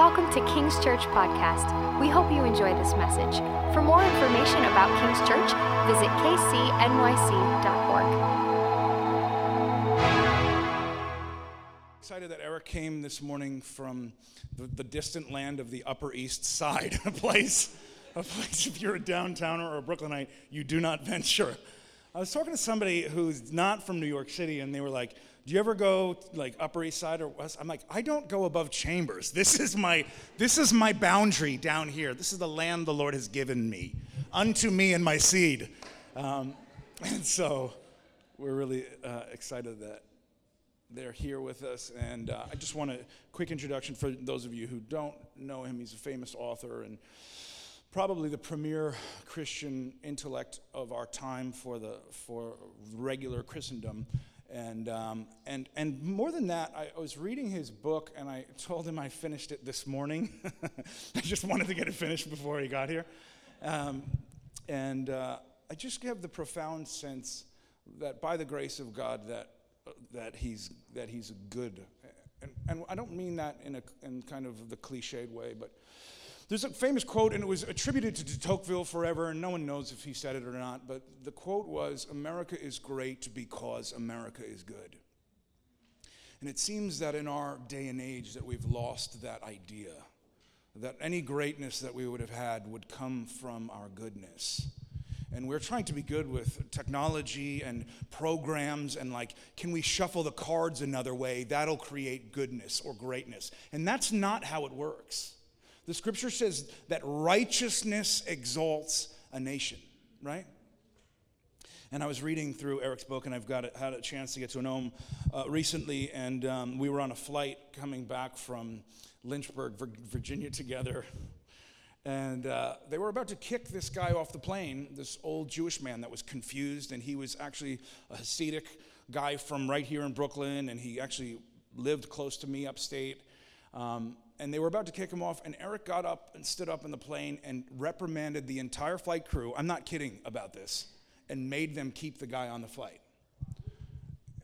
welcome to King's Church Podcast. We hope you enjoy this message. For more information about King's Church, visit kcnyc.org. Excited that Eric came this morning from the, the distant land of the Upper East Side, a place, a place if you're a downtowner or a Brooklynite, you do not venture. I was talking to somebody who's not from New York City, and they were like, do you ever go like Upper East Side or West? I'm like, I don't go above Chambers. This is my this is my boundary down here. This is the land the Lord has given me, unto me and my seed. Um, and so we're really uh, excited that they're here with us. And uh, I just want a quick introduction for those of you who don't know him. He's a famous author and probably the premier Christian intellect of our time for the for regular Christendom. And, um, and, and more than that, I was reading his book and I told him I finished it this morning. I just wanted to get it finished before he got here. Um, and uh, I just have the profound sense that by the grace of God that, uh, that, he's, that he's good. And, and I don't mean that in, a, in kind of the cliched way, but there's a famous quote, and it was attributed to de Tocqueville forever, and no one knows if he said it or not, but the quote was America is great because America is good. And it seems that in our day and age that we've lost that idea, that any greatness that we would have had would come from our goodness. And we're trying to be good with technology and programs and like, can we shuffle the cards another way? That'll create goodness or greatness. And that's not how it works. The scripture says that righteousness exalts a nation, right? And I was reading through Eric's book, and I've got a, had a chance to get to him uh, recently. And um, we were on a flight coming back from Lynchburg, Virginia, together. And uh, they were about to kick this guy off the plane, this old Jewish man that was confused. And he was actually a Hasidic guy from right here in Brooklyn, and he actually lived close to me upstate. Um, and they were about to kick him off, and Eric got up and stood up in the plane and reprimanded the entire flight crew. I'm not kidding about this, and made them keep the guy on the flight.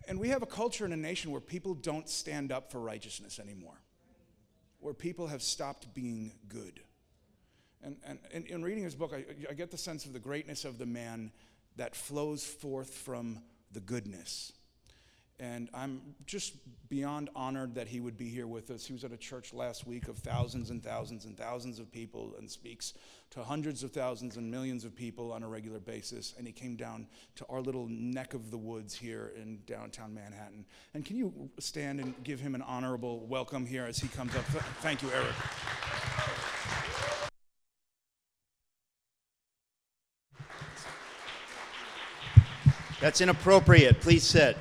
And we have a culture in a nation where people don't stand up for righteousness anymore, where people have stopped being good. And, and, and in reading his book, I, I get the sense of the greatness of the man that flows forth from the goodness and I'm just beyond honored that he would be here with us. He was at a church last week of thousands and thousands and thousands of people and speaks to hundreds of thousands and millions of people on a regular basis. And he came down to our little neck of the woods here in downtown Manhattan. And can you stand and give him an honorable welcome here as he comes up? Thank you, Eric. That's inappropriate. Please sit.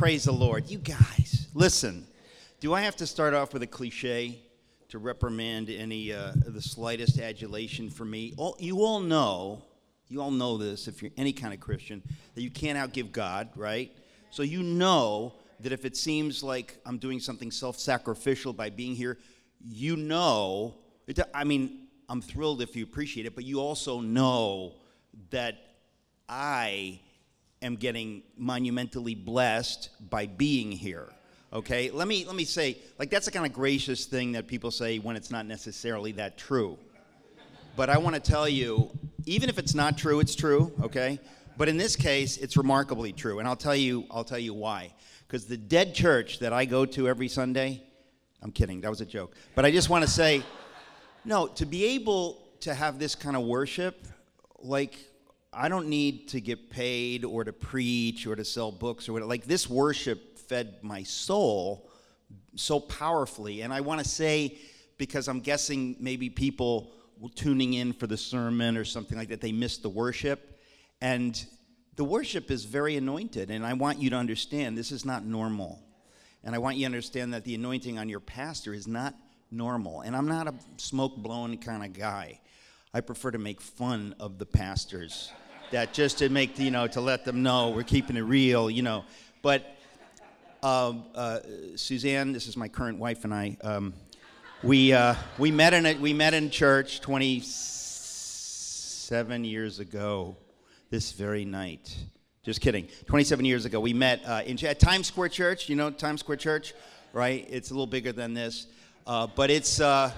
Praise the Lord. You guys, listen. Do I have to start off with a cliche to reprimand any uh, the slightest adulation for me? All, you all know, you all know this if you're any kind of Christian, that you can't outgive God, right? So you know that if it seems like I'm doing something self-sacrificial by being here, you know. It, I mean, I'm thrilled if you appreciate it, but you also know that I am getting monumentally blessed by being here. Okay? Let me let me say, like that's a kind of gracious thing that people say when it's not necessarily that true. But I want to tell you, even if it's not true, it's true, okay? But in this case, it's remarkably true, and I'll tell you I'll tell you why. Because the dead church that I go to every Sunday, I'm kidding, that was a joke. But I just want to say, no, to be able to have this kind of worship, like I don't need to get paid or to preach or to sell books or whatever. Like this worship fed my soul so powerfully. And I want to say, because I'm guessing maybe people tuning in for the sermon or something like that, they missed the worship. And the worship is very anointed. And I want you to understand this is not normal. And I want you to understand that the anointing on your pastor is not normal. And I'm not a smoke blowing kind of guy. I prefer to make fun of the pastors. That just to make, you know, to let them know we're keeping it real, you know. But um, uh, Suzanne, this is my current wife and I. Um, we uh, we met in a, we met in church 27 years ago, this very night. Just kidding. 27 years ago, we met uh, in at Times Square Church. You know Times Square Church, right? It's a little bigger than this. Uh, but it's, uh,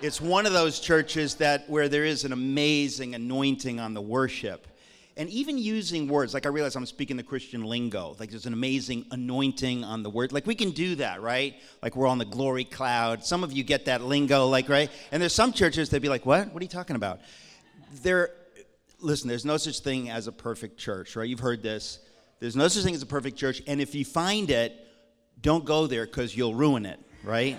it's one of those churches that where there is an amazing anointing on the worship. And even using words, like I realize I'm speaking the Christian lingo, like there's an amazing anointing on the word. Like we can do that, right? Like we're on the glory cloud. Some of you get that lingo, like, right? And there's some churches they'd be like, what? What are you talking about? There, listen, there's no such thing as a perfect church, right? You've heard this. There's no such thing as a perfect church. And if you find it, don't go there because you'll ruin it, right?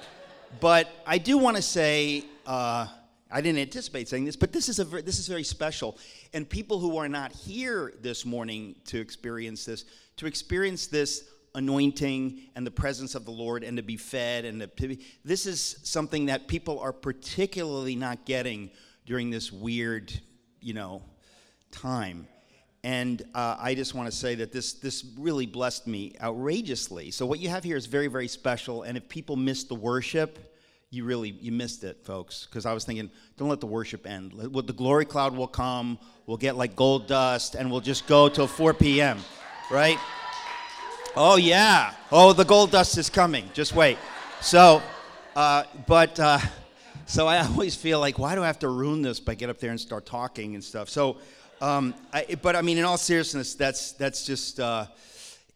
but I do want to say, uh, I didn't anticipate saying this, but this is, a, this is very special. And people who are not here this morning to experience this, to experience this anointing and the presence of the Lord and to be fed and to be, this is something that people are particularly not getting during this weird, you know, time. And uh, I just want to say that this, this really blessed me outrageously. So what you have here is very, very special. And if people miss the worship, you really you missed it, folks. Because I was thinking, don't let the worship end. The glory cloud will come. We'll get like gold dust, and we'll just go till 4 p.m. Right? Oh yeah. Oh, the gold dust is coming. Just wait. So, uh, but uh, so I always feel like, why do I have to ruin this by get up there and start talking and stuff? So, um, I, but I mean, in all seriousness, that's that's just uh,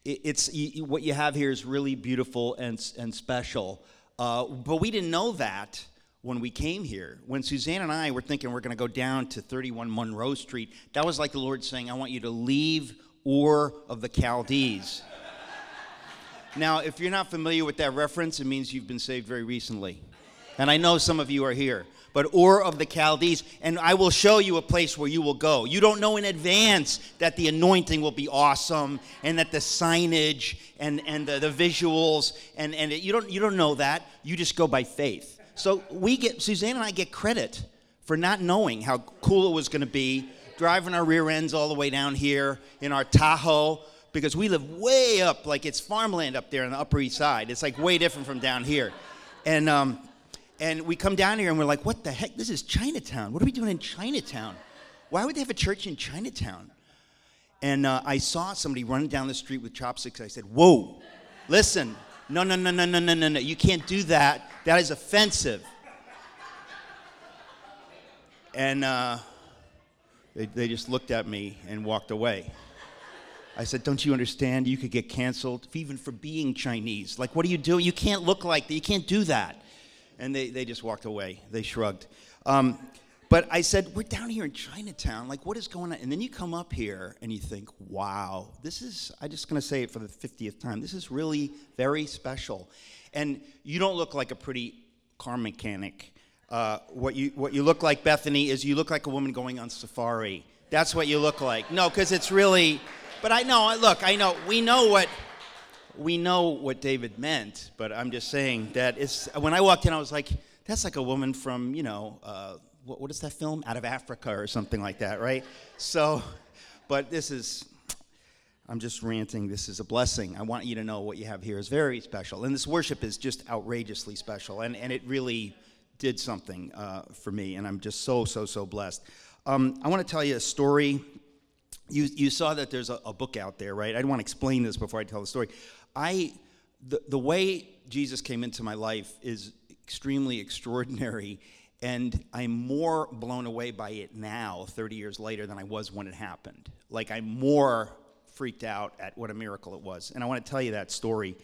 it, it's what you have here is really beautiful and and special. Uh, but we didn't know that when we came here. When Suzanne and I were thinking we're going to go down to 31 Monroe Street, that was like the Lord saying, I want you to leave Ur of the Chaldees. now, if you're not familiar with that reference, it means you've been saved very recently. And I know some of you are here but Ur of the Chaldees, and I will show you a place where you will go. You don't know in advance that the anointing will be awesome and that the signage and, and the, the visuals, and, and it, you, don't, you don't know that. You just go by faith. So we get, Suzanne and I get credit for not knowing how cool it was going to be, driving our rear ends all the way down here in our Tahoe, because we live way up, like it's farmland up there on the Upper East Side. It's like way different from down here. And, um, and we come down here and we're like, what the heck? This is Chinatown. What are we doing in Chinatown? Why would they have a church in Chinatown? And uh, I saw somebody running down the street with chopsticks. I said, whoa, listen, no, no, no, no, no, no, no, no. You can't do that. That is offensive. And uh, they, they just looked at me and walked away. I said, Don't you understand? You could get canceled even for being Chinese. Like, what are you doing? You can't look like that. You can't do that and they, they just walked away. They shrugged. Um, but I said, We're down here in Chinatown. Like, what is going on? And then you come up here and you think, Wow, this is, I'm just going to say it for the 50th time. This is really very special. And you don't look like a pretty car mechanic. Uh, what, you, what you look like, Bethany, is you look like a woman going on safari. That's what you look like. No, because it's really, but I know, look, I know, we know what we know what David meant, but I'm just saying that it's, when I walked in, I was like, that's like a woman from, you know, uh, what, what is that film? Out of Africa or something like that, right? So, but this is, I'm just ranting. This is a blessing. I want you to know what you have here is very special. And this worship is just outrageously special. And, and it really did something uh, for me. And I'm just so, so, so blessed. Um, I want to tell you a story. You, you saw that there's a, a book out there, right? I want to explain this before I tell the story. I, the, the way Jesus came into my life is extremely extraordinary, and I'm more blown away by it now, 30 years later, than I was when it happened. Like, I'm more freaked out at what a miracle it was. And I want to tell you that story.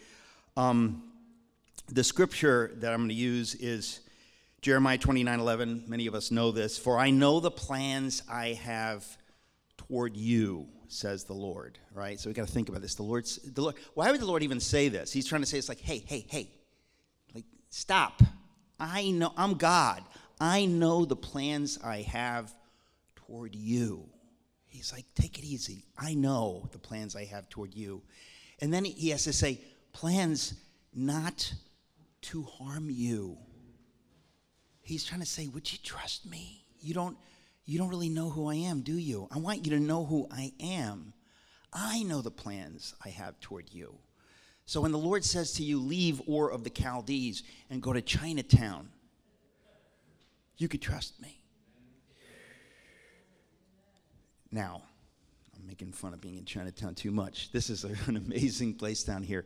Um, the scripture that I'm going to use is Jeremiah 29 11. Many of us know this. For I know the plans I have toward you says the Lord, right? So we got to think about this. The Lord's the Lord. Why would the Lord even say this? He's trying to say it's like, hey, hey, hey, like stop. I know I'm God. I know the plans I have toward you. He's like, take it easy. I know the plans I have toward you. And then he has to say, plans not to harm you. He's trying to say, would you trust me? You don't you don't really know who I am, do you? I want you to know who I am. I know the plans I have toward you. So when the Lord says to you, leave Ur of the Chaldees and go to Chinatown, you could trust me. Now, I'm making fun of being in Chinatown too much. This is an amazing place down here.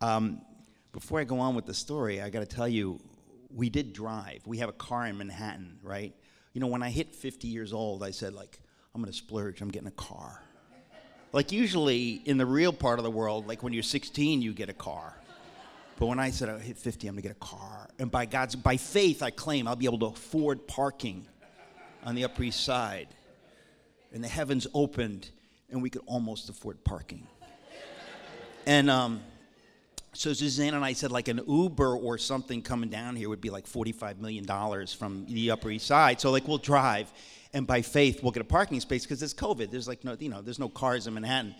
Um, before I go on with the story, I got to tell you, we did drive. We have a car in Manhattan, right? You know, when I hit 50 years old, I said, like, I'm going to splurge, I'm getting a car. Like, usually in the real part of the world, like when you're 16, you get a car. But when I said I hit 50, I'm going to get a car. And by God's, by faith, I claim I'll be able to afford parking on the Upper East Side. And the heavens opened, and we could almost afford parking. And um, so Suzanne and I said, like an Uber or something coming down here would be like $45 million from the Upper East Side. So, like, we'll drive, and by faith, we'll get a parking space because it's COVID. There's like no, you know, there's no cars in Manhattan.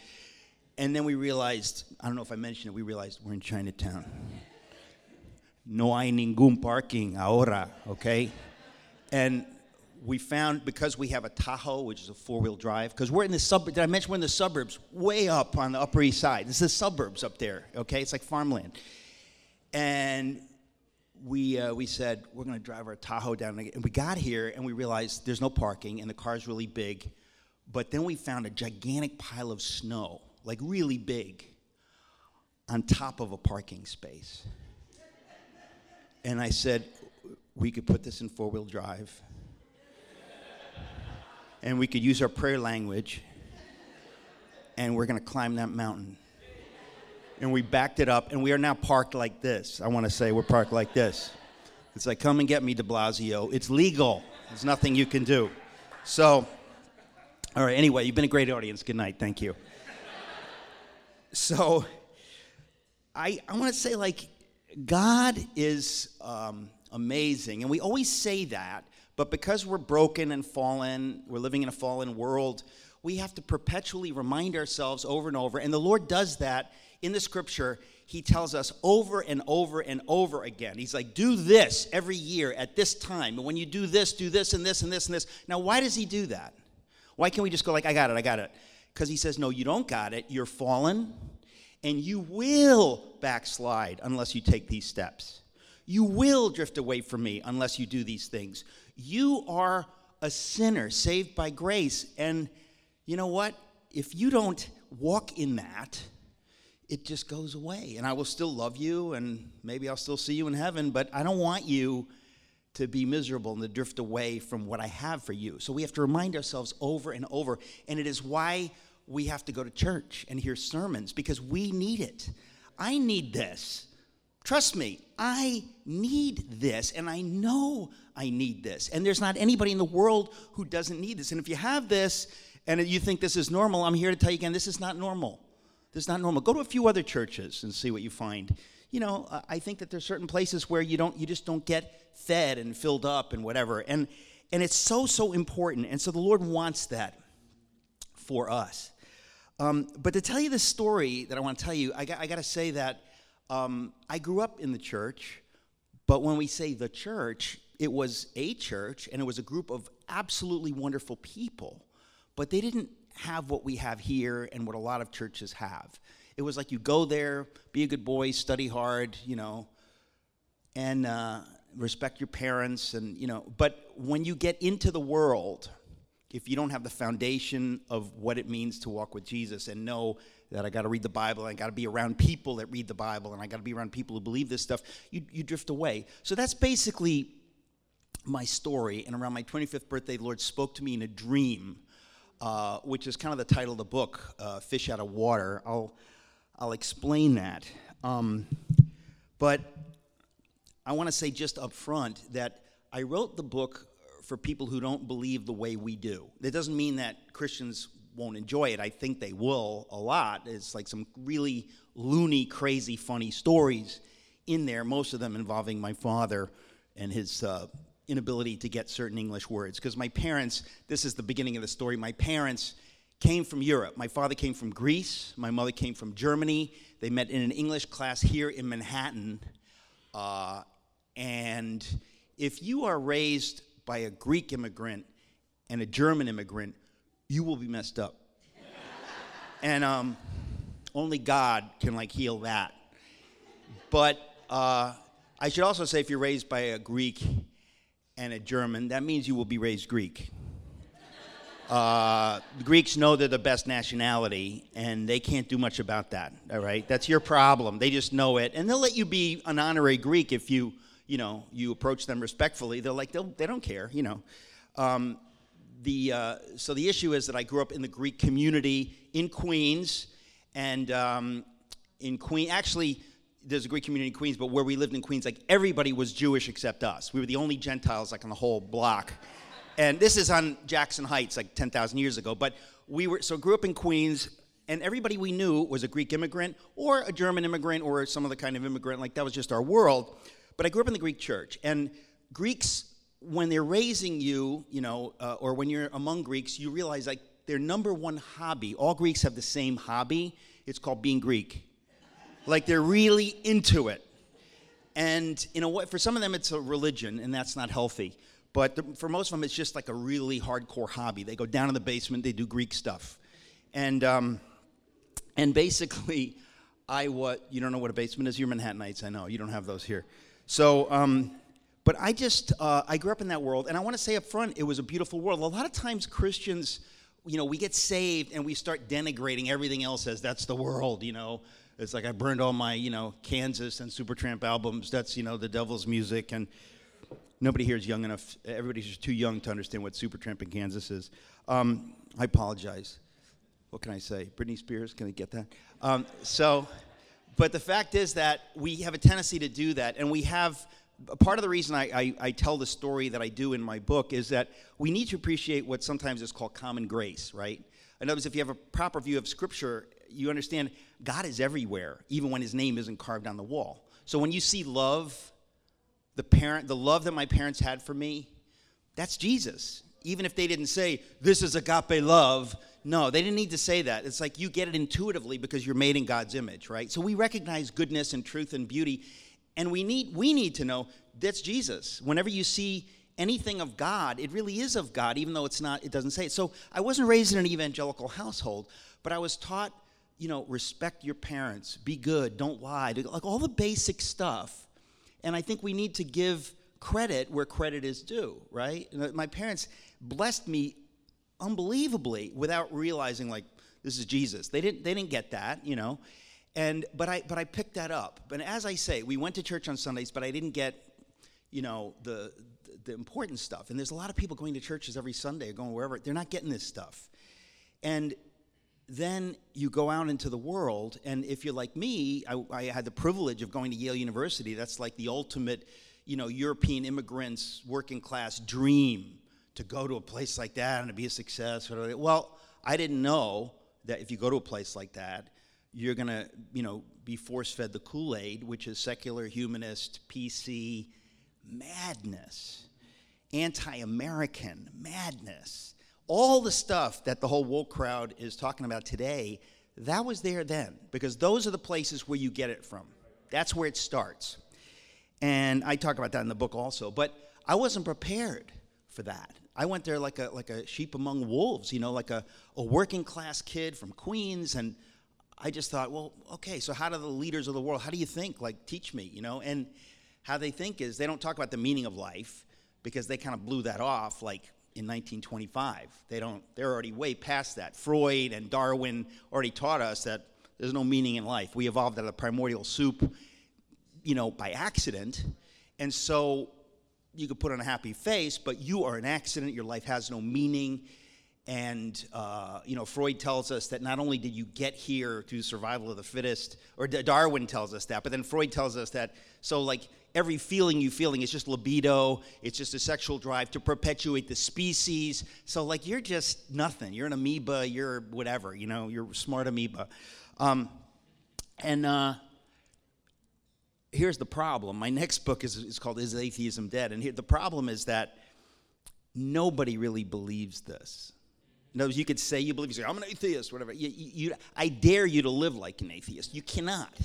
And then we realized, I don't know if I mentioned it, we realized we're in Chinatown. No hay ningún parking ahora, okay? And we found because we have a Tahoe, which is a four-wheel drive, because we're in the suburbs. Did I mention we're in the suburbs, way up on the Upper East Side? This is the suburbs up there. Okay, it's like farmland. And we uh, we said we're going to drive our Tahoe down, and we got here and we realized there's no parking, and the car's really big. But then we found a gigantic pile of snow, like really big, on top of a parking space. And I said, we could put this in four-wheel drive and we could use our prayer language, and we're going to climb that mountain. And we backed it up, and we are now parked like this. I want to say we're parked like this. It's like, come and get me, de Blasio. It's legal, there's nothing you can do. So, all right, anyway, you've been a great audience. Good night. Thank you. So, I, I want to say, like, God is um, amazing. And we always say that but because we're broken and fallen, we're living in a fallen world, we have to perpetually remind ourselves over and over. And the Lord does that in the scripture. He tells us over and over and over again. He's like, do this every year at this time. And when you do this, do this and this and this and this. Now, why does he do that? Why can't we just go like, I got it, I got it? Because he says, no, you don't got it. You're fallen, and you will backslide unless you take these steps. You will drift away from me unless you do these things. You are a sinner saved by grace. And you know what? If you don't walk in that, it just goes away. And I will still love you, and maybe I'll still see you in heaven, but I don't want you to be miserable and to drift away from what I have for you. So we have to remind ourselves over and over. And it is why we have to go to church and hear sermons because we need it. I need this. Trust me, I need this, and I know I need this. And there's not anybody in the world who doesn't need this. And if you have this and you think this is normal, I'm here to tell you again this is not normal. This is not normal. Go to a few other churches and see what you find. You know, I think that there's certain places where you don't you just don't get fed and filled up and whatever. And and it's so so important. And so the Lord wants that for us. Um, but to tell you the story that I want to tell you, I got, I got to say that um, I grew up in the church, but when we say the church, it was a church and it was a group of absolutely wonderful people, but they didn't have what we have here and what a lot of churches have. It was like you go there, be a good boy, study hard, you know, and uh, respect your parents, and you know. But when you get into the world, if you don't have the foundation of what it means to walk with Jesus and know that I got to read the Bible, I got to be around people that read the Bible, and I got to be around people who believe this stuff, you, you drift away. So that's basically my story. And around my 25th birthday, the Lord spoke to me in a dream, uh, which is kind of the title of the book, uh, Fish Out of Water. I'll, I'll explain that. Um, but I want to say just up front that I wrote the book for people who don't believe the way we do. That doesn't mean that Christians won't enjoy it. I think they will a lot. It's like some really loony, crazy, funny stories in there, most of them involving my father and his uh, inability to get certain English words. Because my parents, this is the beginning of the story, my parents came from Europe. My father came from Greece, my mother came from Germany. They met in an English class here in Manhattan. Uh, and if you are raised by a Greek immigrant and a German immigrant, you will be messed up. and um, only God can like heal that. But uh, I should also say, if you're raised by a Greek and a German, that means you will be raised Greek. Uh, the Greeks know they're the best nationality, and they can't do much about that. All right, that's your problem. They just know it, and they'll let you be an honorary Greek if you, you know, you approach them respectfully. They're like, they'll, they don't care, you know. Um, the uh, so the issue is that I grew up in the Greek community in Queens, and um, in Queen actually there's a Greek community in Queens, but where we lived in Queens, like everybody was Jewish except us. We were the only Gentiles like on the whole block. And this is on Jackson Heights, like 10,000 years ago. But we were so grew up in Queens, and everybody we knew was a Greek immigrant or a German immigrant or some other kind of immigrant. Like that was just our world. But I grew up in the Greek church, and Greeks, when they're raising you, you know, uh, or when you're among Greeks, you realize like their number one hobby. All Greeks have the same hobby. It's called being Greek. Like they're really into it. And in a way, for some of them, it's a religion, and that's not healthy. But the, for most of them, it's just like a really hardcore hobby. They go down in the basement, they do Greek stuff. And, um, and basically, I what you don't know what a basement is. You're Manhattanites, I know. You don't have those here. So, um, but I just uh, I grew up in that world, and I want to say up front, it was a beautiful world. A lot of times, Christians, you know, we get saved and we start denigrating everything else as that's the world. You know, it's like I burned all my, you know, Kansas and Supertramp albums. That's, you know, the devil's music. And nobody here is young enough. Everybody's just too young to understand what Supertramp in Kansas is. Um, I apologize. What can I say? Britney Spears, can I get that? Um, so, but the fact is that we have a tendency to do that. And we have, part of the reason I, I, I tell the story that I do in my book is that we need to appreciate what sometimes is called common grace, right? In other words, if you have a proper view of Scripture, you understand God is everywhere, even when his name isn't carved on the wall. So when you see love, the parent, the love that my parents had for me, that's Jesus. Even if they didn't say, this is agape love, no, they didn't need to say that. It's like you get it intuitively because you're made in God's image, right? So we recognize goodness and truth and beauty, and we need we need to know that's Jesus. Whenever you see anything of God, it really is of God, even though it's not, it doesn't say it. So I wasn't raised in an evangelical household, but I was taught you know, respect your parents, be good, don't lie, like all the basic stuff. And I think we need to give credit where credit is due, right? My parents blessed me unbelievably without realizing like this is Jesus. They didn't they didn't get that, you know. And but I but I picked that up. But as I say, we went to church on Sundays, but I didn't get, you know, the the important stuff. And there's a lot of people going to churches every Sunday or going wherever. They're not getting this stuff. And then you go out into the world, and if you're like me, I, I, had the privilege of going to Yale University. That's like the ultimate, you know, European immigrants, working class dream to go to a place like that and to be a success. Well, I didn't know that if you go to a place like that, you're going to, you know, be force fed the Kool Aid, which is secular, humanist, PC madness, anti American madness all the stuff that the whole woke crowd is talking about today, that was there then, because those are the places where you get it from. That's where it starts. And I talk about that in the book also. But I wasn't prepared for that. I went there like a, like a sheep among wolves, you know, like a, a working class kid from Queens. And I just thought, well, okay, so how do the leaders of the world, how do you think? Like, teach me, you know? And how they think is they don't talk about the meaning of life because they kind of blew that off like in 1925. They don't, they're already way past that. Freud and Darwin already taught us that there's no meaning in life. We evolved out of primordial soup, you know, by accident. And so you could put on a happy face, but you are an accident. Your life has no meaning. And, uh, you know, Freud tells us that not only did you get here through survival of the fittest, or Darwin tells us that, but then Freud tells us that, so like every feeling you feeling is just libido, it's just a sexual drive to perpetuate the species. So like you're just nothing. You're an amoeba, you're whatever, you know, you're smart amoeba. Um, and uh, here's the problem. My next book is, is called Is Atheism Dead? And here, the problem is that nobody really believes this. No, you could say you believe, you say, I'm an atheist, whatever. You, you, I dare you to live like an atheist. You cannot.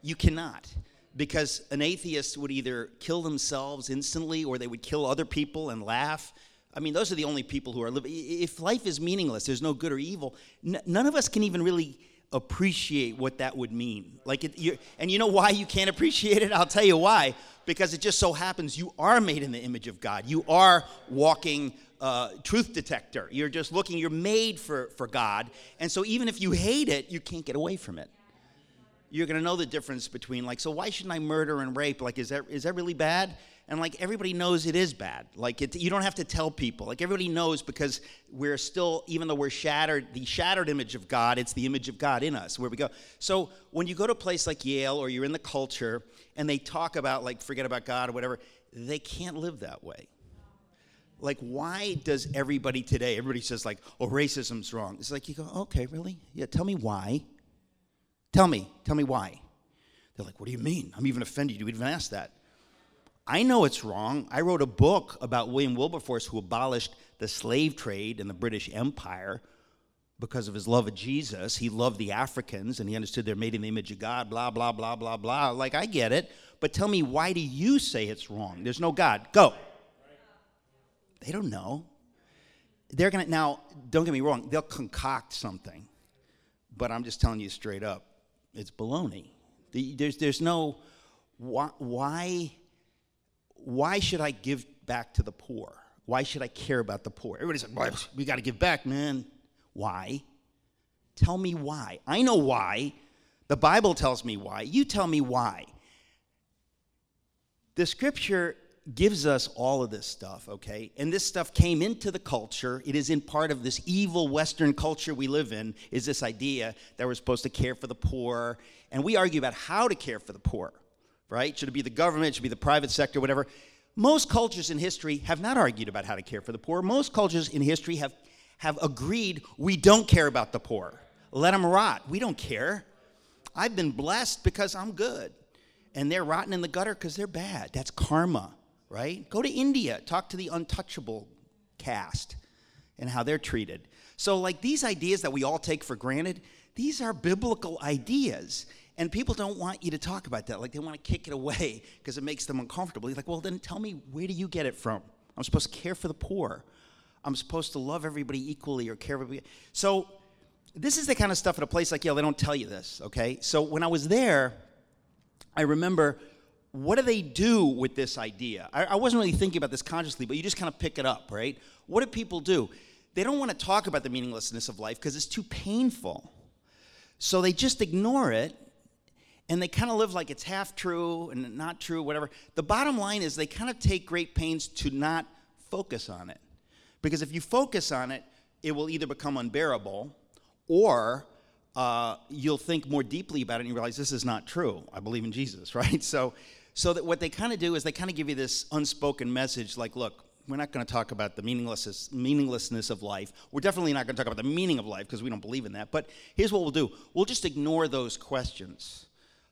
You cannot. Because an atheist would either kill themselves instantly or they would kill other people and laugh. I mean, those are the only people who are living. If life is meaningless, there's no good or evil, n- none of us can even really appreciate what that would mean. Like, it, and you know why you can't appreciate it? I'll tell you why. Because it just so happens you are made in the image of God. You are walking uh, truth detector. You're just looking, you're made for, for God. And so even if you hate it, you can't get away from it. You're going to know the difference between, like, so why shouldn't I murder and rape? Like, is that, is that really bad? And, like, everybody knows it is bad. Like, it, you don't have to tell people. Like, everybody knows because we're still, even though we're shattered, the shattered image of God, it's the image of God in us where we go. So when you go to a place like Yale or you're in the culture and they talk about, like, forget about God or whatever, they can't live that way like why does everybody today everybody says like oh racism's wrong. It's like you go okay really? Yeah tell me why. Tell me tell me why. They're like what do you mean? I'm even offended you even ask that. I know it's wrong. I wrote a book about william wilberforce who abolished the slave trade in the british empire because of his love of jesus. He loved the africans and he understood they're made in the image of god blah blah blah blah blah. Like i get it. But tell me why do you say it's wrong? There's no god. Go they don't know. They're going to, now, don't get me wrong, they'll concoct something. But I'm just telling you straight up, it's baloney. There's, there's no, why, why, why should I give back to the poor? Why should I care about the poor? Everybody's like, well, we got to give back, man. Why? Tell me why. I know why. The Bible tells me why. You tell me why. The scripture gives us all of this stuff, okay? And this stuff came into the culture. It is in part of this evil Western culture we live in, is this idea that we're supposed to care for the poor. And we argue about how to care for the poor, right? Should it be the government? Should it be the private sector? Whatever. Most cultures in history have not argued about how to care for the poor. Most cultures in history have, have agreed we don't care about the poor. Let them rot. We don't care. I've been blessed because I'm good. And they're rotten in the gutter because they're bad. That's karma right? Go to India, talk to the untouchable caste and how they're treated. So, like these ideas that we all take for granted, these are biblical ideas. And people don't want you to talk about that. Like they want to kick it away because it makes them uncomfortable. You're like, well, then tell me, where do you get it from? I'm supposed to care for the poor. I'm supposed to love everybody equally or care for everybody. So, this is the kind of stuff at a place like Yale, they don't tell you this, okay? So, when I was there, I remember what do they do with this idea? I, I, wasn't really thinking about this consciously, but you just kind of pick it up, right? What do people do? They don't want to talk about the meaninglessness of life because it's too painful. So they just ignore it and they kind of live like it's half true and not true, whatever. The bottom line is they kind of take great pains to not focus on it. Because if you focus on it, it will either become unbearable or uh, you'll think more deeply about it and you realize this is not true. I believe in Jesus, right? So so that what they kind of do is they kind of give you this unspoken message like, look, we're not going to talk about the meaninglessness, meaninglessness of life. We're definitely not going to talk about the meaning of life because we don't believe in that. But here's what we'll do we'll just ignore those questions.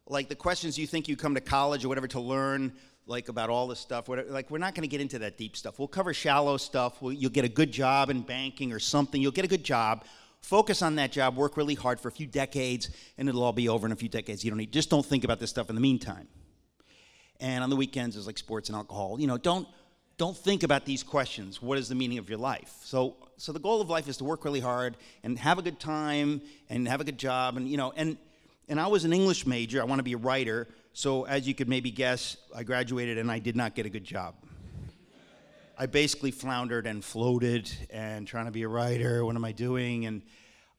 Like the questions you think you come to college or whatever to learn, like about all this stuff. Whatever, like we're not going to get into that deep stuff. We'll cover shallow stuff. We'll, you'll get a good job in banking or something. You'll get a good job. Focus on that job. Work really hard for a few decades, and it'll all be over in a few decades. You don't need. Just don't think about this stuff in the meantime and on the weekends there's like sports and alcohol. You know, don't don't think about these questions. What is the meaning of your life? So so the goal of life is to work really hard and have a good time and have a good job and you know and and I was an English major. I want to be a writer. So as you could maybe guess, I graduated and I did not get a good job. I basically floundered and floated and trying to be a writer. What am I doing? And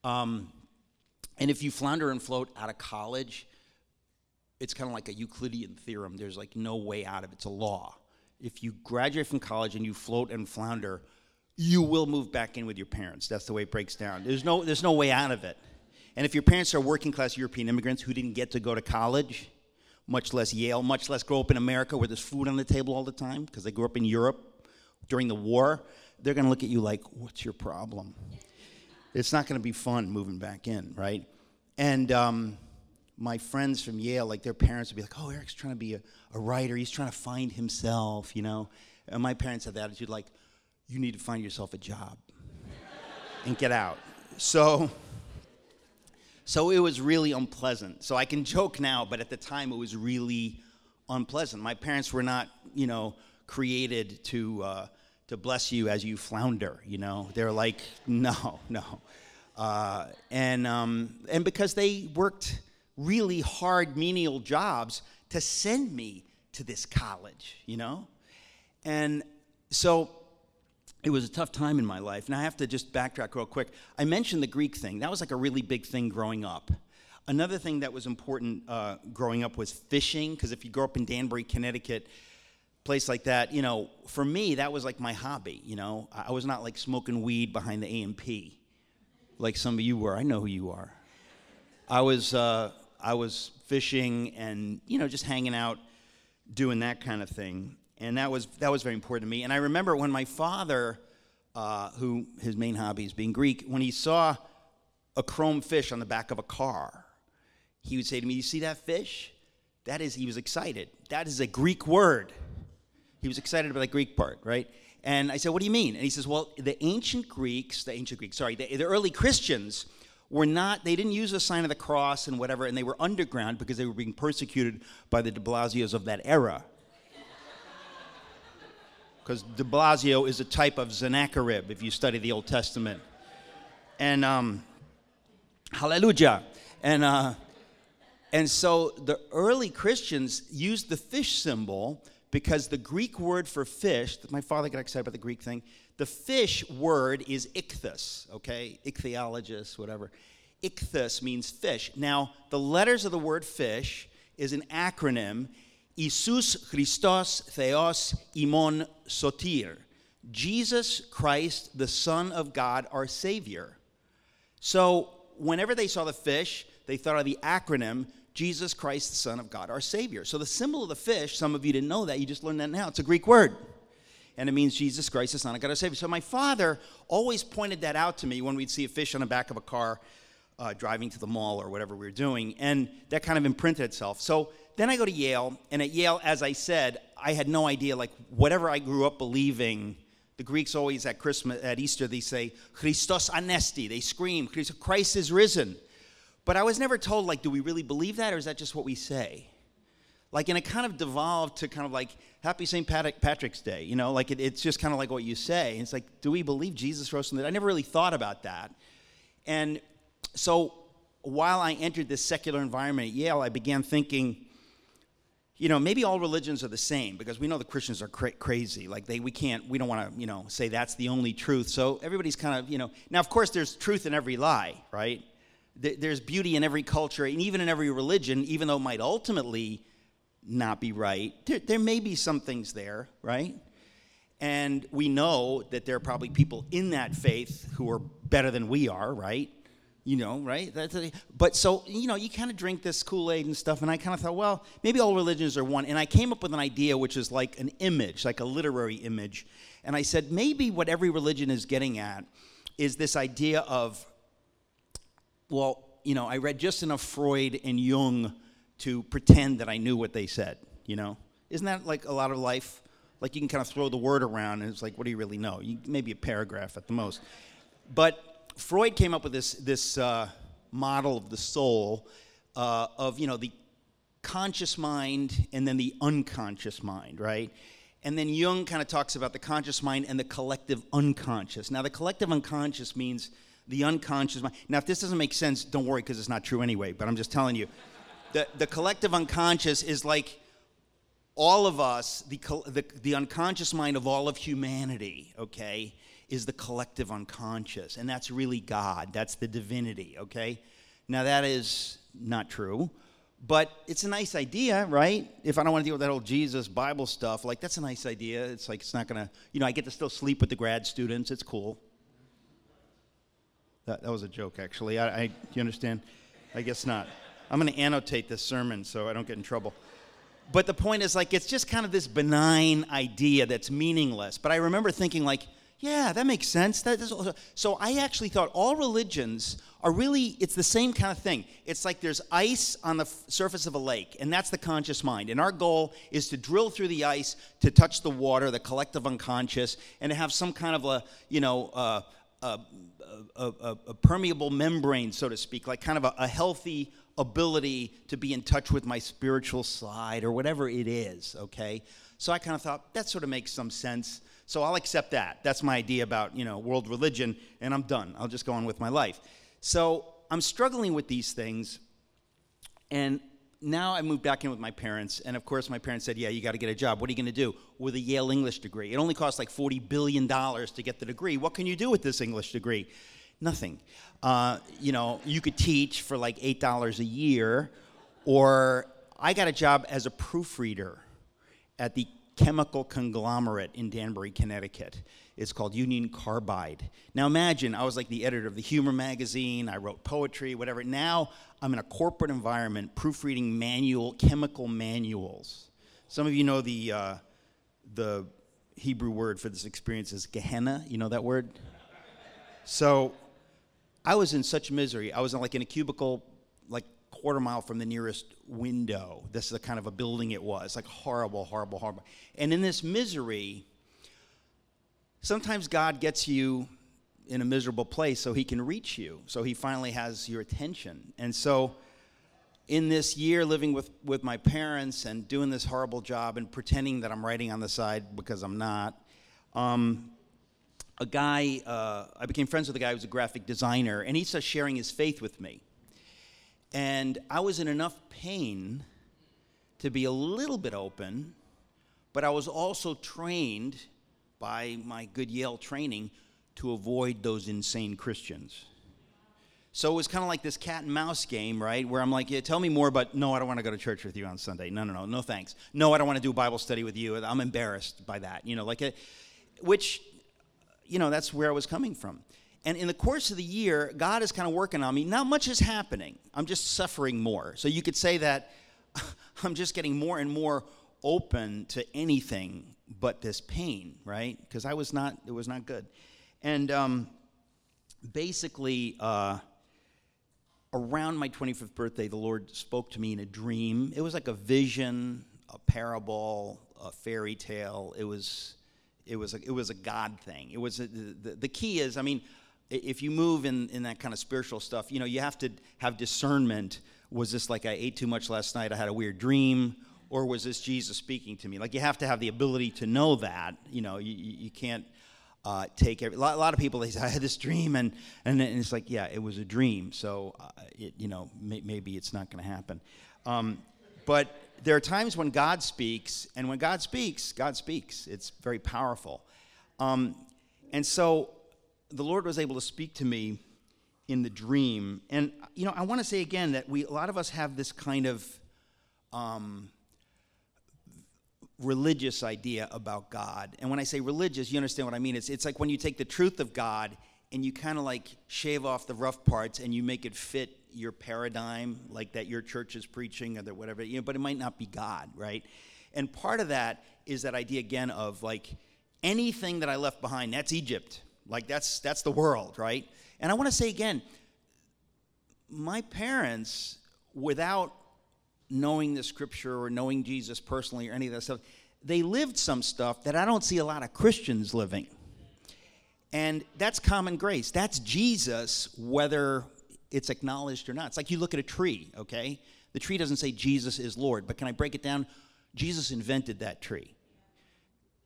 um, and if you flounder and float out of college, it's kind of like a Euclidean theorem. There's like no way out of it. It's a law. If you graduate from college and you float and flounder, you will move back in with your parents. That's the way it breaks down. There's no, there's no way out of it. And if your parents are working class European immigrants who didn't get to go to college, much less Yale, much less grow up in America where there's food on the table all the time, because they grew up in Europe during the war, they're going to look at you like, what's your problem? It's not going to be fun moving back in, right? And um, my friends from Yale, like their parents would be like, oh, Eric's trying to be a, a writer. He's trying to find himself, you know. And my parents had the attitude like, you need to find yourself a job and get out. So, so it was really unpleasant. So I can joke now, but at the time it was really unpleasant. My parents were not, you know, created to uh, to bless you as you flounder. You know, they're like, no, no, uh, and um, and because they worked really hard menial jobs to send me to this college, you know? And so it was a tough time in my life. And I have to just backtrack real quick. I mentioned the Greek thing. That was like a really big thing growing up. Another thing that was important uh, growing up was fishing, because if you grow up in Danbury, Connecticut, place like that, you know, for me, that was like my hobby, you know. I was not like smoking weed behind the A&P like some of you were. I know who you are. I was, uh, I was fishing and, you know, just hanging out, doing that kind of thing and that was that was very important to me. And I remember when my father, uh, who his main hobby is being Greek, when he saw a chrome fish on the back of a car, he would say to me, "You see that fish? That is." He was excited. That is a Greek word. He was excited about the Greek part, right? And I said, "What do you mean?" And he says, "Well, the ancient Greeks, the ancient Greeks, sorry, the, the early Christians." Were not they didn't use the sign of the cross and whatever and they were underground because they were being persecuted by the de blasios of that era because de Blasio is a type of Sennacherib if you study the Old Testament. And um, hallelujah. And, uh, and so the early Christians used the fish symbol because the Greek word for fish, my father got excited about the Greek thing, the fish word is ichthus, okay? Ichthyologist, whatever. Ichthus means fish. Now, the letters of the word fish is an acronym, Isus Christos Theos imon sotir. Jesus Christ, the Son of God, our Savior. So, whenever they saw the fish, they thought of the acronym Jesus Christ, the Son of God, our Savior. So, the symbol of the fish, some of you didn't know that, you just learned that now. It's a Greek word. And it means Jesus Christ, the Son of God, our Savior. So, my father always pointed that out to me when we'd see a fish on the back of a car uh, driving to the mall or whatever we were doing. And that kind of imprinted itself. So, then I go to Yale, and at Yale, as I said, I had no idea, like, whatever I grew up believing, the Greeks always at Christmas, at Easter, they say, Christos anesti. They scream, Christ is risen. But I was never told, like, do we really believe that, or is that just what we say? Like, and it kind of devolved to kind of like, Happy St. Patrick's Day, you know, like it, it's just kind of like what you say. And it's like, do we believe Jesus rose from the dead? I never really thought about that. And so while I entered this secular environment at Yale, I began thinking, you know, maybe all religions are the same because we know the Christians are cra- crazy. Like they, we can't, we don't want to, you know, say that's the only truth. So everybody's kind of, you know, now of course there's truth in every lie, right? There's beauty in every culture and even in every religion, even though it might ultimately not be right. There, there may be some things there, right? And we know that there are probably people in that faith who are better than we are, right? you know, right? That's a, but so, you know, you kind of drink this Kool Aid and stuff, and I kind of thought, well, maybe all religions are one. And I came up with an idea which is like an image, like a literary image. And I said, maybe what every religion is getting at is this idea of, well, you know, I read just enough Freud and Jung to pretend that I knew what they said, you know? Isn't that like a lot of life? Like you can kind of throw the word around, and it's like, what do you really know? You, maybe a paragraph at the most. But Freud came up with this, this uh, model of the soul uh, of, you know, the conscious mind and then the unconscious mind, right? And then Jung kind of talks about the conscious mind and the collective unconscious. Now, the collective unconscious means the unconscious mind. Now, if this doesn't make sense, don't worry because it's not true anyway, but I'm just telling you. The, the collective unconscious is like all of us, the, the, the unconscious mind of all of humanity, okay? is the collective unconscious, and that's really God. That's the divinity, okay? Now, that is not true, but it's a nice idea, right? If I don't want to deal with that old Jesus Bible stuff, like, that's a nice idea. It's like, it's not to, you know, I get to still sleep with the grad students. It's cool. That, that was a joke, actually. I, I, you understand? I guess not. I'm going to annotate this sermon so I don't get in trouble. But the point is, like, it's just kind of this benign idea that's meaningless. But I remember thinking, like, yeah, that makes sense. That is also, so I actually thought all religions are really, it's the same kind of thing. It's like there's ice on the f- surface of a lake, and that's the conscious mind. And our goal is to drill through the ice to touch the water, the collective unconscious, and to have some kind of a, you know, uh, a, a, a, a, permeable membrane, so to speak, like kind of a, healthy ability to be in touch with my spiritual side or whatever it is, okay? So I kind of thought that sort of makes some sense. So I'll accept that. That's my idea about, you know, world religion, and I'm done. I'll just go on with my life. So I'm struggling with these things, and now I moved back in with my parents, and of course, my parents said, Yeah, you got to get a job. What are you going to do? With a Yale English degree. It only costs like $40 billion to get the degree. What can you do with this English degree? Nothing. Uh, you know, you could teach for like $8 a year, or I got a job as a proofreader at the chemical conglomerate in Danbury, Connecticut. It's called Union Carbide. Now imagine, I was like the editor of the Humor magazine, I wrote poetry, whatever. Now I'm in a corporate environment proofreading manual, chemical manuals. Some of you know the, uh, the Hebrew word for this experience is Gehenna. You know that word? So I was in such misery. I was in, like in a cubicle, quarter mile from the nearest window. This is the kind of a building it was, like horrible, horrible, horrible. And in this misery, sometimes God gets you in a miserable place so he can reach you. So he finally has your attention. And so in this year living with, with my parents and doing this horrible job and pretending that I'm writing on the side because I'm not, um, a guy, uh, I became friends with a guy who was a graphic designer, and he started sharing his faith with me. And I was in enough pain to be a little bit open, but I was also trained by my good Yale training to avoid those insane Christians. So it was kind of like this cat and mouse game, right? Where I'm like, yeah, tell me more, but no, I don't want to go to church with you on Sunday. No, no, no, no thanks. No, I don't want to do Bible study with you. I'm embarrassed by that. You know, like, a, which, you know, that's where I was coming from. And in the course of the year, God is kind of working on me. Not much is happening. I'm just suffering more. So you could say that I'm just getting more and more open to anything but this pain, right? Because I was not, it was not good. And um, basically, uh, around my 25th birthday, the Lord spoke to me in a dream. It was like a vision, a parable, a fairy tale. It was, it was, a, it was a God thing. It was a, the, the key is, I mean, if you move in, in that kind of spiritual stuff, you know, you have to have discernment. Was this like I ate too much last night? I had a weird dream or was this Jesus speaking to me? Like you have to have the ability to know that. You know, you, you can't uh, take every. A lot, a lot, of people they say I had this dream and and, it's like yeah, it was a dream. So uh, it, you know may, maybe it's not going to happen. Um, but there are times when God speaks, and when God speaks, God speaks. It's very powerful. Um, and so the Lord was able to speak to me in the dream. And you know, I want to say again that we a lot of us have this kind of um, religious idea about God. And when I say religious, you understand what I mean. It's, it's like when you take the truth of God and you kind of like shave off the rough parts and you make it fit your paradigm, like that your church is preaching or that whatever, you know, but it might not be God, right? And part of that is that idea again of like anything that I left behind, that's Egypt. Like that's that's the world, right? And I want to say again, my parents, without knowing the scripture or knowing Jesus personally or any of that stuff, they lived some stuff that I don't see a lot of Christians living. And that's common grace. That's Jesus, whether it's acknowledged or not. It's like you look at a tree, okay? The tree doesn't say Jesus is Lord, but can I break it down? Jesus invented that tree.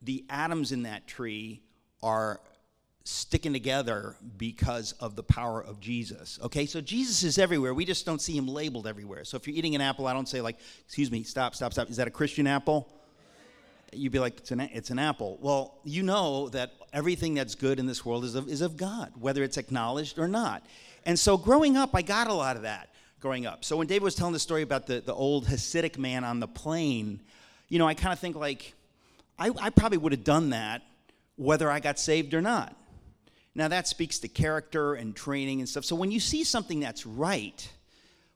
The atoms in that tree are sticking together because of the power of Jesus. Okay, so Jesus is everywhere. We just don't see him labeled everywhere. So if you're eating an apple, I don't say like, "Excuse me, stop, stop, stop." Is that a Christian apple? You'd be like, "It's an it's an apple." Well, you know that everything that's good in this world is of, is of God, whether it's acknowledged or not. And so growing up, I got a lot of that growing up. So when David was telling the story about the, the old Hasidic man on the plane, you know, I kind of think like, I, I probably would have done that whether I got saved or not. Now, that speaks to character and training and stuff. So, when you see something that's right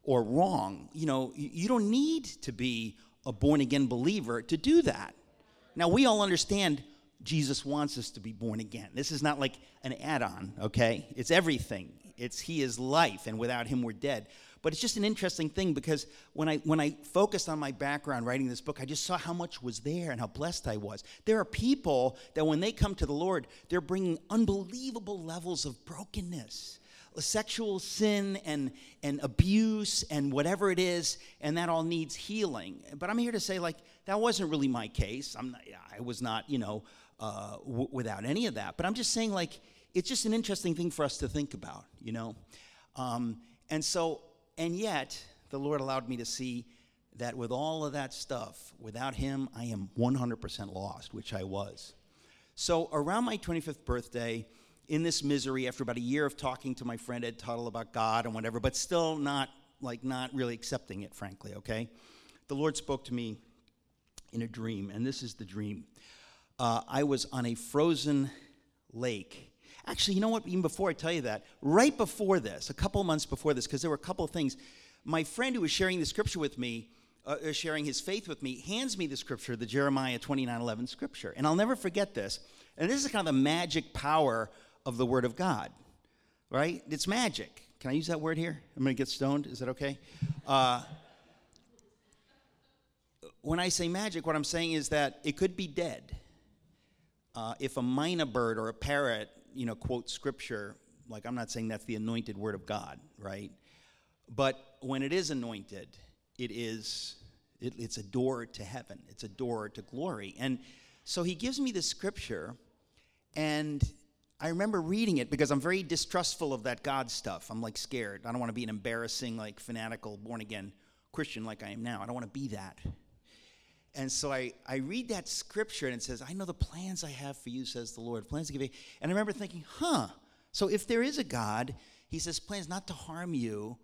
or wrong, you know, you don't need to be a born again believer to do that. Now, we all understand Jesus wants us to be born again. This is not like an add on, okay? It's everything. It's He is life, and without Him, we're dead. But it's just an interesting thing because when I, when I focused on my background writing this book, I just saw how much was there and how blessed I was. There are people that when they come to the Lord, they're bringing unbelievable levels of brokenness sexual sin and, and abuse and whatever it is, and that all needs healing. But I'm here to say, like, that wasn't really my case. I'm not, I was not, you know, uh, w- without any of that. But I'm just saying, like, it's just an interesting thing for us to think about, you know? Um, and so and yet, the Lord allowed me to see that with all of that stuff, without him, I am 100% lost, which I was. So around my 25th birthday, in this misery, after about a year of talking to my friend Ed Tuttle about God and whatever, but still not like not really accepting it, frankly, okay? The Lord spoke to me in a dream, and this is the dream. Uh, I was on a frozen lake. Actually, you know what? Even before I tell you that, right before this, a couple months before this, because there were a couple of things, my friend who was sharing the scripture with me, uh, uh sharing his faith with me, hands me the scripture, the Jeremiah 29 11 scripture. And I'll never forget this. And this is kind of the magic power of the Word of God, right? It's magic. Can I use that word here? I'm going to get stoned. Is that okay? Uh, when I say magic, what I'm saying is that it could be dead. Uh, if a myna bird or a parrot, you know, quote scripture, like I'm not saying that's the anointed word of God, right? But when it is anointed, it is it, it's a door to heaven. It's a door to glory. And so he gives me the scripture, and I remember reading it because I'm very distrustful of that God stuff. I'm like scared. I don't want to be an embarrassing, like fanatical, born again Christian like I am now. I don't want to be that. And so I, I read that scripture and it says, I know the plans I have for you, says the Lord. Plans to give you. And I remember thinking, huh. So if there is a God, he says, plans not to harm you,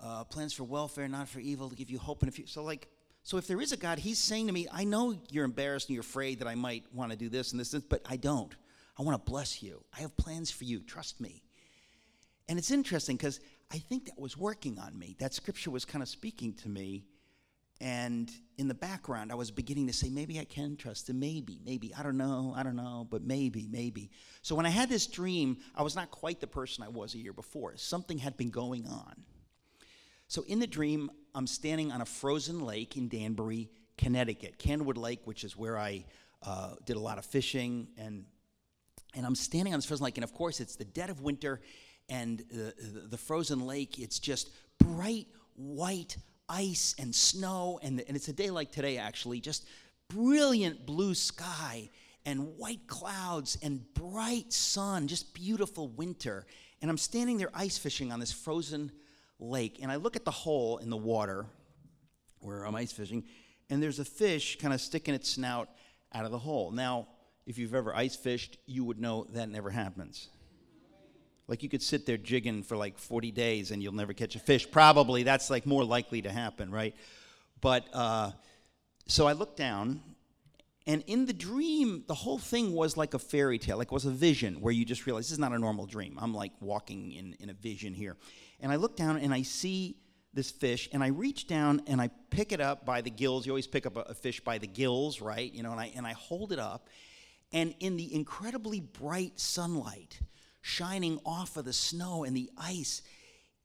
uh, plans for welfare, not for evil, to give you hope and the future. So, like, so if there is a God, he's saying to me, I know you're embarrassed and you're afraid that I might want to do this and this, but I don't. I want to bless you. I have plans for you. Trust me. And it's interesting because I think that was working on me. That scripture was kind of speaking to me. And in the background, I was beginning to say, maybe I can trust him. Maybe, maybe. I don't know. I don't know. But maybe, maybe. So when I had this dream, I was not quite the person I was a year before. Something had been going on. So in the dream, I'm standing on a frozen lake in Danbury, Connecticut, Candlewood Lake, which is where I uh, did a lot of fishing and and I'm standing on this frozen lake, and of course, it's the dead of winter, and the, the, the frozen lake, it's just bright white ice and snow. And, and it's a day like today, actually, just brilliant blue sky and white clouds and bright sun, just beautiful winter. And I'm standing there ice fishing on this frozen lake, and I look at the hole in the water where I'm ice fishing, and there's a fish kind of sticking its snout out of the hole. Now, if you've ever ice fished, you would know that never happens. Like you could sit there jigging for like 40 days and you'll never catch a fish. Probably that's like more likely to happen, right? But uh, so I looked down, and in the dream, the whole thing was like a fairy tale, like it was a vision where you just realize this is not a normal dream. I'm like walking in, in a vision here. And I look down and I see this fish, and I reach down and I pick it up by the gills. You always pick up a, a fish by the gills, right? You know, and I, and I hold it up and in the incredibly bright sunlight shining off of the snow and the ice,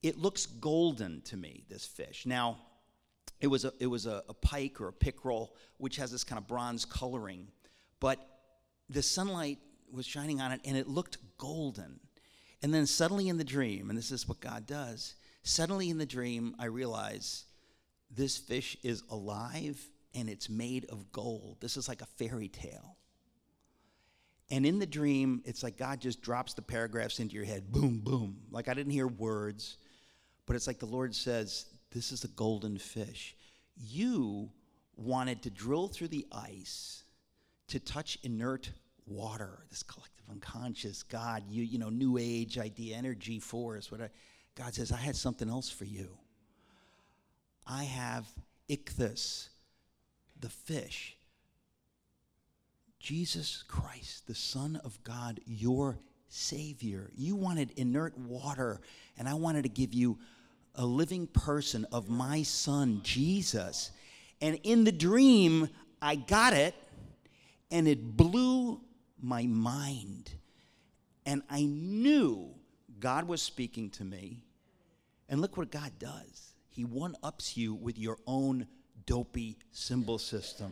it looks golden to me, this fish. Now, it was a, it was a, a pike or a pickerel, which has this kind of bronze coloring, but the sunlight was shining on it and it looked golden. And then suddenly in the dream, and this is what God does, suddenly in the dream, I realize this fish is alive and it's made of gold. This is like a fairy tale. And in the dream, it's like God just drops the paragraphs into your head boom, boom. Like I didn't hear words, but it's like the Lord says, This is a golden fish. You wanted to drill through the ice to touch inert water, this collective unconscious, God, you, you know, new age idea, energy, force, whatever. God says, I had something else for you. I have ichthys, the fish Jesus Christ, the Son of God, your Savior. You wanted inert water, and I wanted to give you a living person of my Son, Jesus. And in the dream, I got it, and it blew my mind. And I knew God was speaking to me. And look what God does He one ups you with your own dopey symbol system.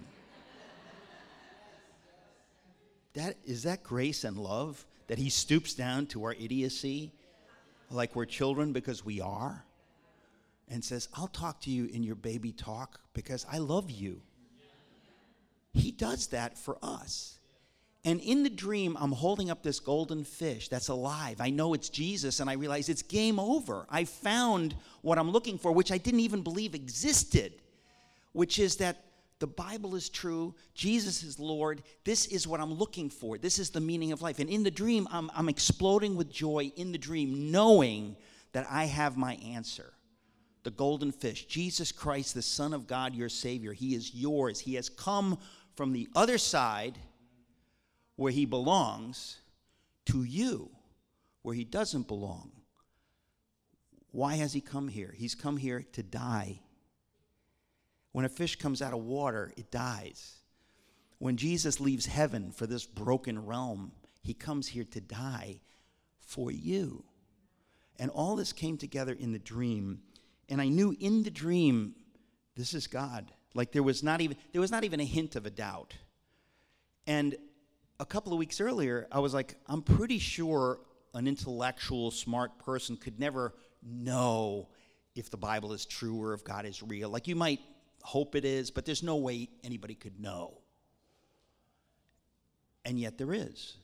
That, is that grace and love that he stoops down to our idiocy like we're children because we are and says, I'll talk to you in your baby talk because I love you. He does that for us. And in the dream, I'm holding up this golden fish that's alive. I know it's Jesus, and I realize it's game over. I found what I'm looking for, which I didn't even believe existed. which is that the Bible is true, Jesus is Lord. This is what I'm looking for. This is the meaning of life. And in the dream, I'm, I'm exploding with joy in the dream, knowing that I have my answer. The golden fish, Jesus Christ, the Son of God, your Savior. He is yours. He has come from the other side where he belongs to you where he doesn't belong. Why has he come here? He's come here to die. When a fish comes out of water, it dies. When Jesus leaves heaven for this broken realm, he comes here to die for you. And all this came together in the dream. And I knew in the dream, this is God. Like there was not even there was not even a hint of a doubt. And a couple of weeks earlier, I was like, I'm pretty sure an intellectual, smart person could never know if the Bible is true or if God is real. Like you might hope it is, but there's no way anybody could know. And yet there is.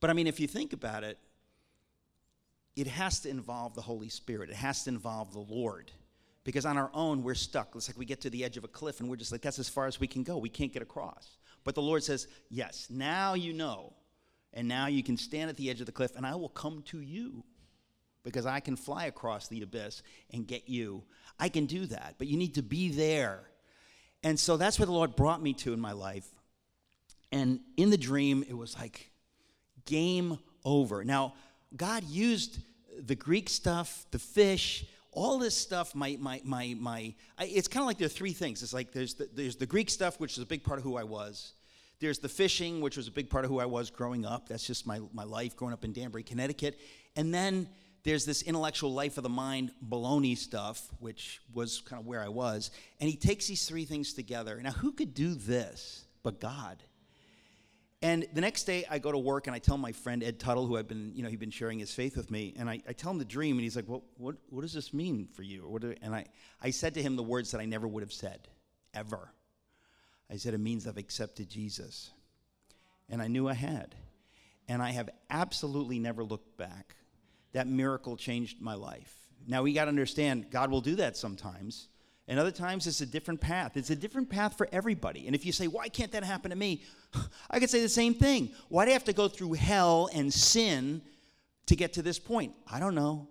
But I mean, if you think about it, it has to involve the Holy Spirit, it has to involve the Lord. Because on our own, we're stuck. It's like we get to the edge of a cliff and we're just like, that's as far as we can go. We can't get across. But the Lord says, yes, now you know. And now you can stand at the edge of the cliff and I will come to you because I can fly across the abyss and get you. I can do that, but you need to be there and so that's where the Lord brought me to in my life. And in the dream, it was like game over. Now, God used the Greek stuff, the fish, all this stuff. My, my, my, my. It's kind of like there are three things. It's like there's the, there's the Greek stuff, which is a big part of who I was. There's the fishing, which was a big part of who I was growing up. That's just my, my life growing up in Danbury, Connecticut. And then there's this intellectual life of the mind baloney stuff, which was kind of where I was. And he takes these three things together. Now, who could do this but God? And the next day, I go to work and I tell my friend Ed Tuttle, who I've been, you know, he'd been sharing his faith with me, and I, I tell him the dream, and he's like, "Well, what, what does this mean for you?" And I, I said to him the words that I never would have said, ever. I said, "It means I've accepted Jesus," and I knew I had, and I have absolutely never looked back that miracle changed my life. Now we got to understand God will do that sometimes. And other times it's a different path. It's a different path for everybody. And if you say, why can't that happen to me? I could say the same thing. Why do I have to go through hell and sin to get to this point? I don't know.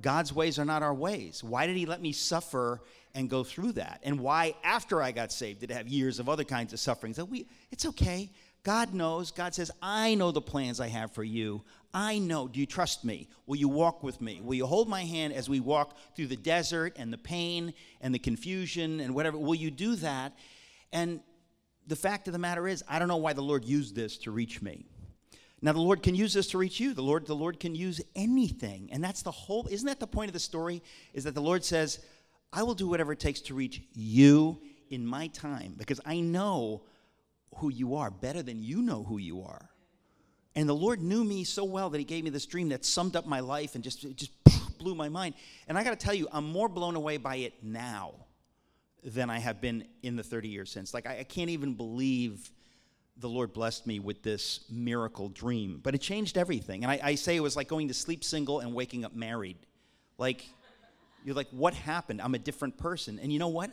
God's ways are not our ways. Why did He let me suffer and go through that? And why, after I got saved, did I have years of other kinds of sufferings? We, it's okay. God knows. God says, I know the plans I have for you. I know. Do you trust me? Will you walk with me? Will you hold my hand as we walk through the desert and the pain and the confusion and whatever? Will you do that? And the fact of the matter is, I don't know why the Lord used this to reach me. Now the Lord can use this to reach you. The Lord, the Lord can use anything. And that's the whole, isn't that the point of the story? Is that the Lord says, I will do whatever it takes to reach you in my time because I know who you are better than you know who you are. And the Lord knew me so well that He gave me this dream that summed up my life and just, just blew my mind. And I got to tell you, I'm more blown away by it now than I have been in the 30 years since. Like, I, I can't even believe the Lord blessed me with this miracle dream. But it changed everything. And I, I say it was like going to sleep single and waking up married. Like, you're like, what happened? I'm a different person. And you know what?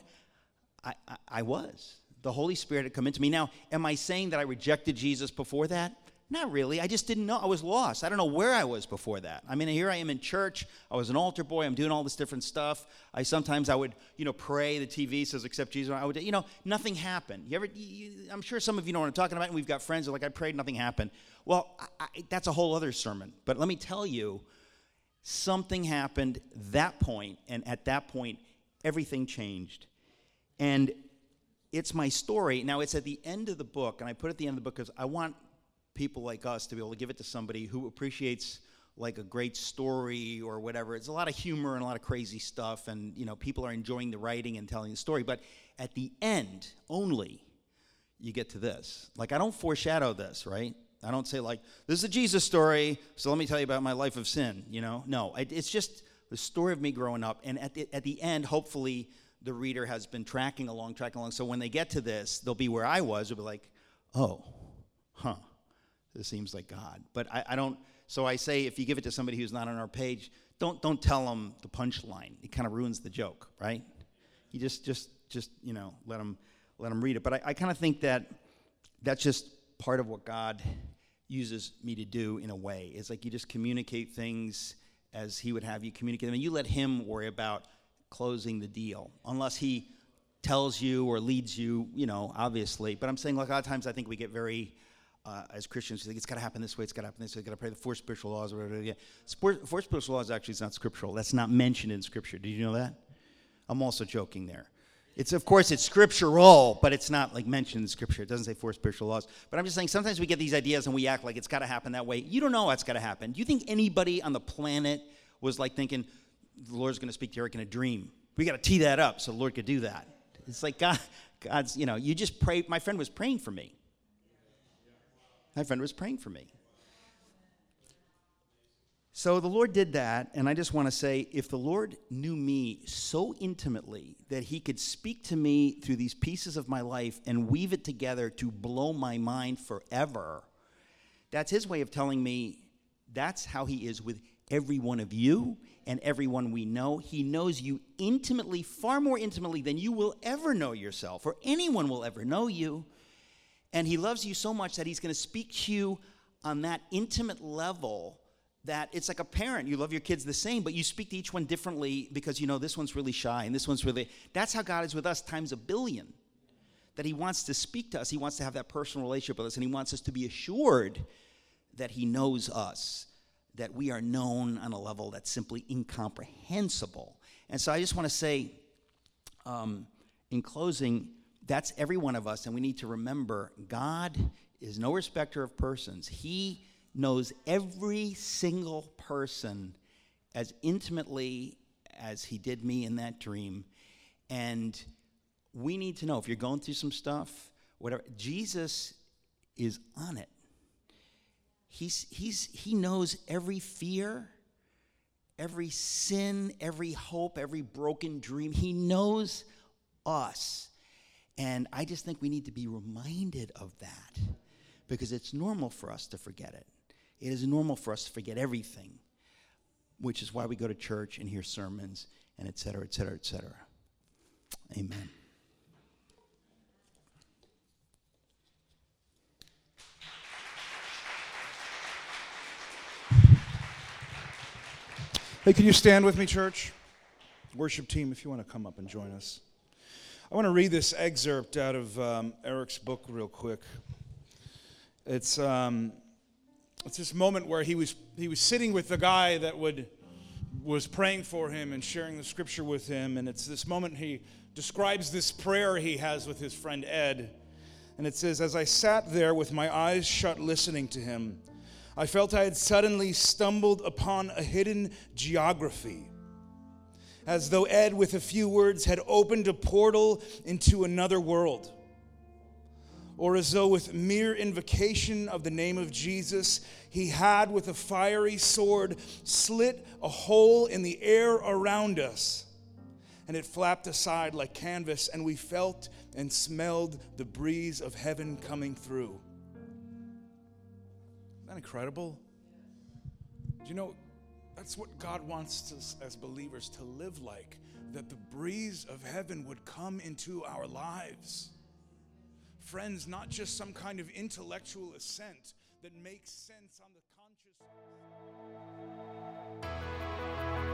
I, I, I was. The Holy Spirit had come into me. Now, am I saying that I rejected Jesus before that? Not really. I just didn't know. I was lost. I don't know where I was before that. I mean, here I am in church. I was an altar boy. I'm doing all this different stuff. I sometimes I would, you know, pray. The TV says accept Jesus. I would, you know, nothing happened. You ever? You, I'm sure some of you know what I'm talking about. And we've got friends that are like, I prayed, nothing happened. Well, I, I, that's a whole other sermon. But let me tell you, something happened that point, and at that point, everything changed. And it's my story. Now, it's at the end of the book, and I put it at the end of the book because I want people like us to be able to give it to somebody who appreciates like a great story or whatever. It's a lot of humor and a lot of crazy stuff, and you know people are enjoying the writing and telling the story. But at the end, only you get to this. Like I don't foreshadow this, right? I don't say like this is a Jesus story, so let me tell you about my life of sin. You know, no, it's just the story of me growing up, and at the, at the end, hopefully the reader has been tracking along, tracking along. So when they get to this, they'll be where I was. They'll be like, oh, huh this seems like God. But I, I don't, so I say if you give it to somebody who's not on our page, don't, don't tell them the punchline. It kind of ruins the joke, right? You just, just just you know, let them let them read it. But I, I kind of think that that's just part of what God uses me to do in a way. It's like you just communicate things as He would have you communicate them, and you let Him worry about closing the deal, unless He tells you or leads you, you know, obviously. But I'm saying, like, a lot of times I think we get very, uh, as Christians, we think it's got to happen this way, it's got to happen this way, got to pray the four spiritual laws or whatever. Four spiritual laws actually is not scriptural. That's not mentioned in Scripture. Did you know that? I'm also joking there. It's of course it's scriptural, but it's not like mentioned in scripture. It doesn't say four spiritual laws. But I'm just saying sometimes we get these ideas and we act like it's got to happen that way. You don't know what's got to happen. Do you think anybody on the planet was like thinking the Lord's going to speak to Eric in a dream? We got to tee that up so the Lord could do that. It's like God, God's, you know, you just pray. My friend was praying for me. My friend was praying for me. So the Lord did that, and I just want to say if the Lord knew me so intimately that he could speak to me through these pieces of my life and weave it together to blow my mind forever, that's his way of telling me that's how he is with every one of you and everyone we know. He knows you intimately, far more intimately than you will ever know yourself or anyone will ever know you. And he loves you so much that he's going to speak to you on that intimate level that it's like a parent. You love your kids the same, but you speak to each one differently because you know this one's really shy and this one's really. That's how God is with us times a billion. That He wants to speak to us, He wants to have that personal relationship with us, and He wants us to be assured that He knows us, that we are known on a level that's simply incomprehensible. And so I just want to say, um, in closing, that's every one of us, and we need to remember God is no respecter of persons. He knows every single person as intimately as he did me in that dream. And we need to know if you're going through some stuff, whatever, Jesus is on it. He's, he's, he knows every fear, every sin, every hope, every broken dream. He knows us. And I just think we need to be reminded of that because it's normal for us to forget it. It is normal for us to forget everything, which is why we go to church and hear sermons and et cetera, et cetera, et cetera. Amen. Hey, can you stand with me, church? Worship team, if you want to come up and join us. I want to read this excerpt out of um, Eric's book real quick. It's um, it's this moment where he was he was sitting with the guy that would was praying for him and sharing the scripture with him and it's this moment he describes this prayer he has with his friend Ed and it says as I sat there with my eyes shut listening to him I felt I had suddenly stumbled upon a hidden geography as though Ed with a few words had opened a portal into another world or as though with mere invocation of the name of Jesus, he had with a fiery sword slit a hole in the air around us. And it flapped aside like canvas, and we felt and smelled the breeze of heaven coming through. That incredible? Do you know that's what God wants us as believers to live like? That the breeze of heaven would come into our lives friends, not just some kind of intellectual assent that makes sense on the conscious.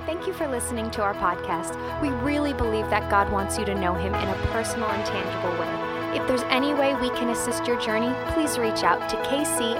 Thank you for listening to our podcast. We really believe that God wants you to know Him in a personal and tangible way. If there's any way we can assist your journey, please reach out to kcnyc.org.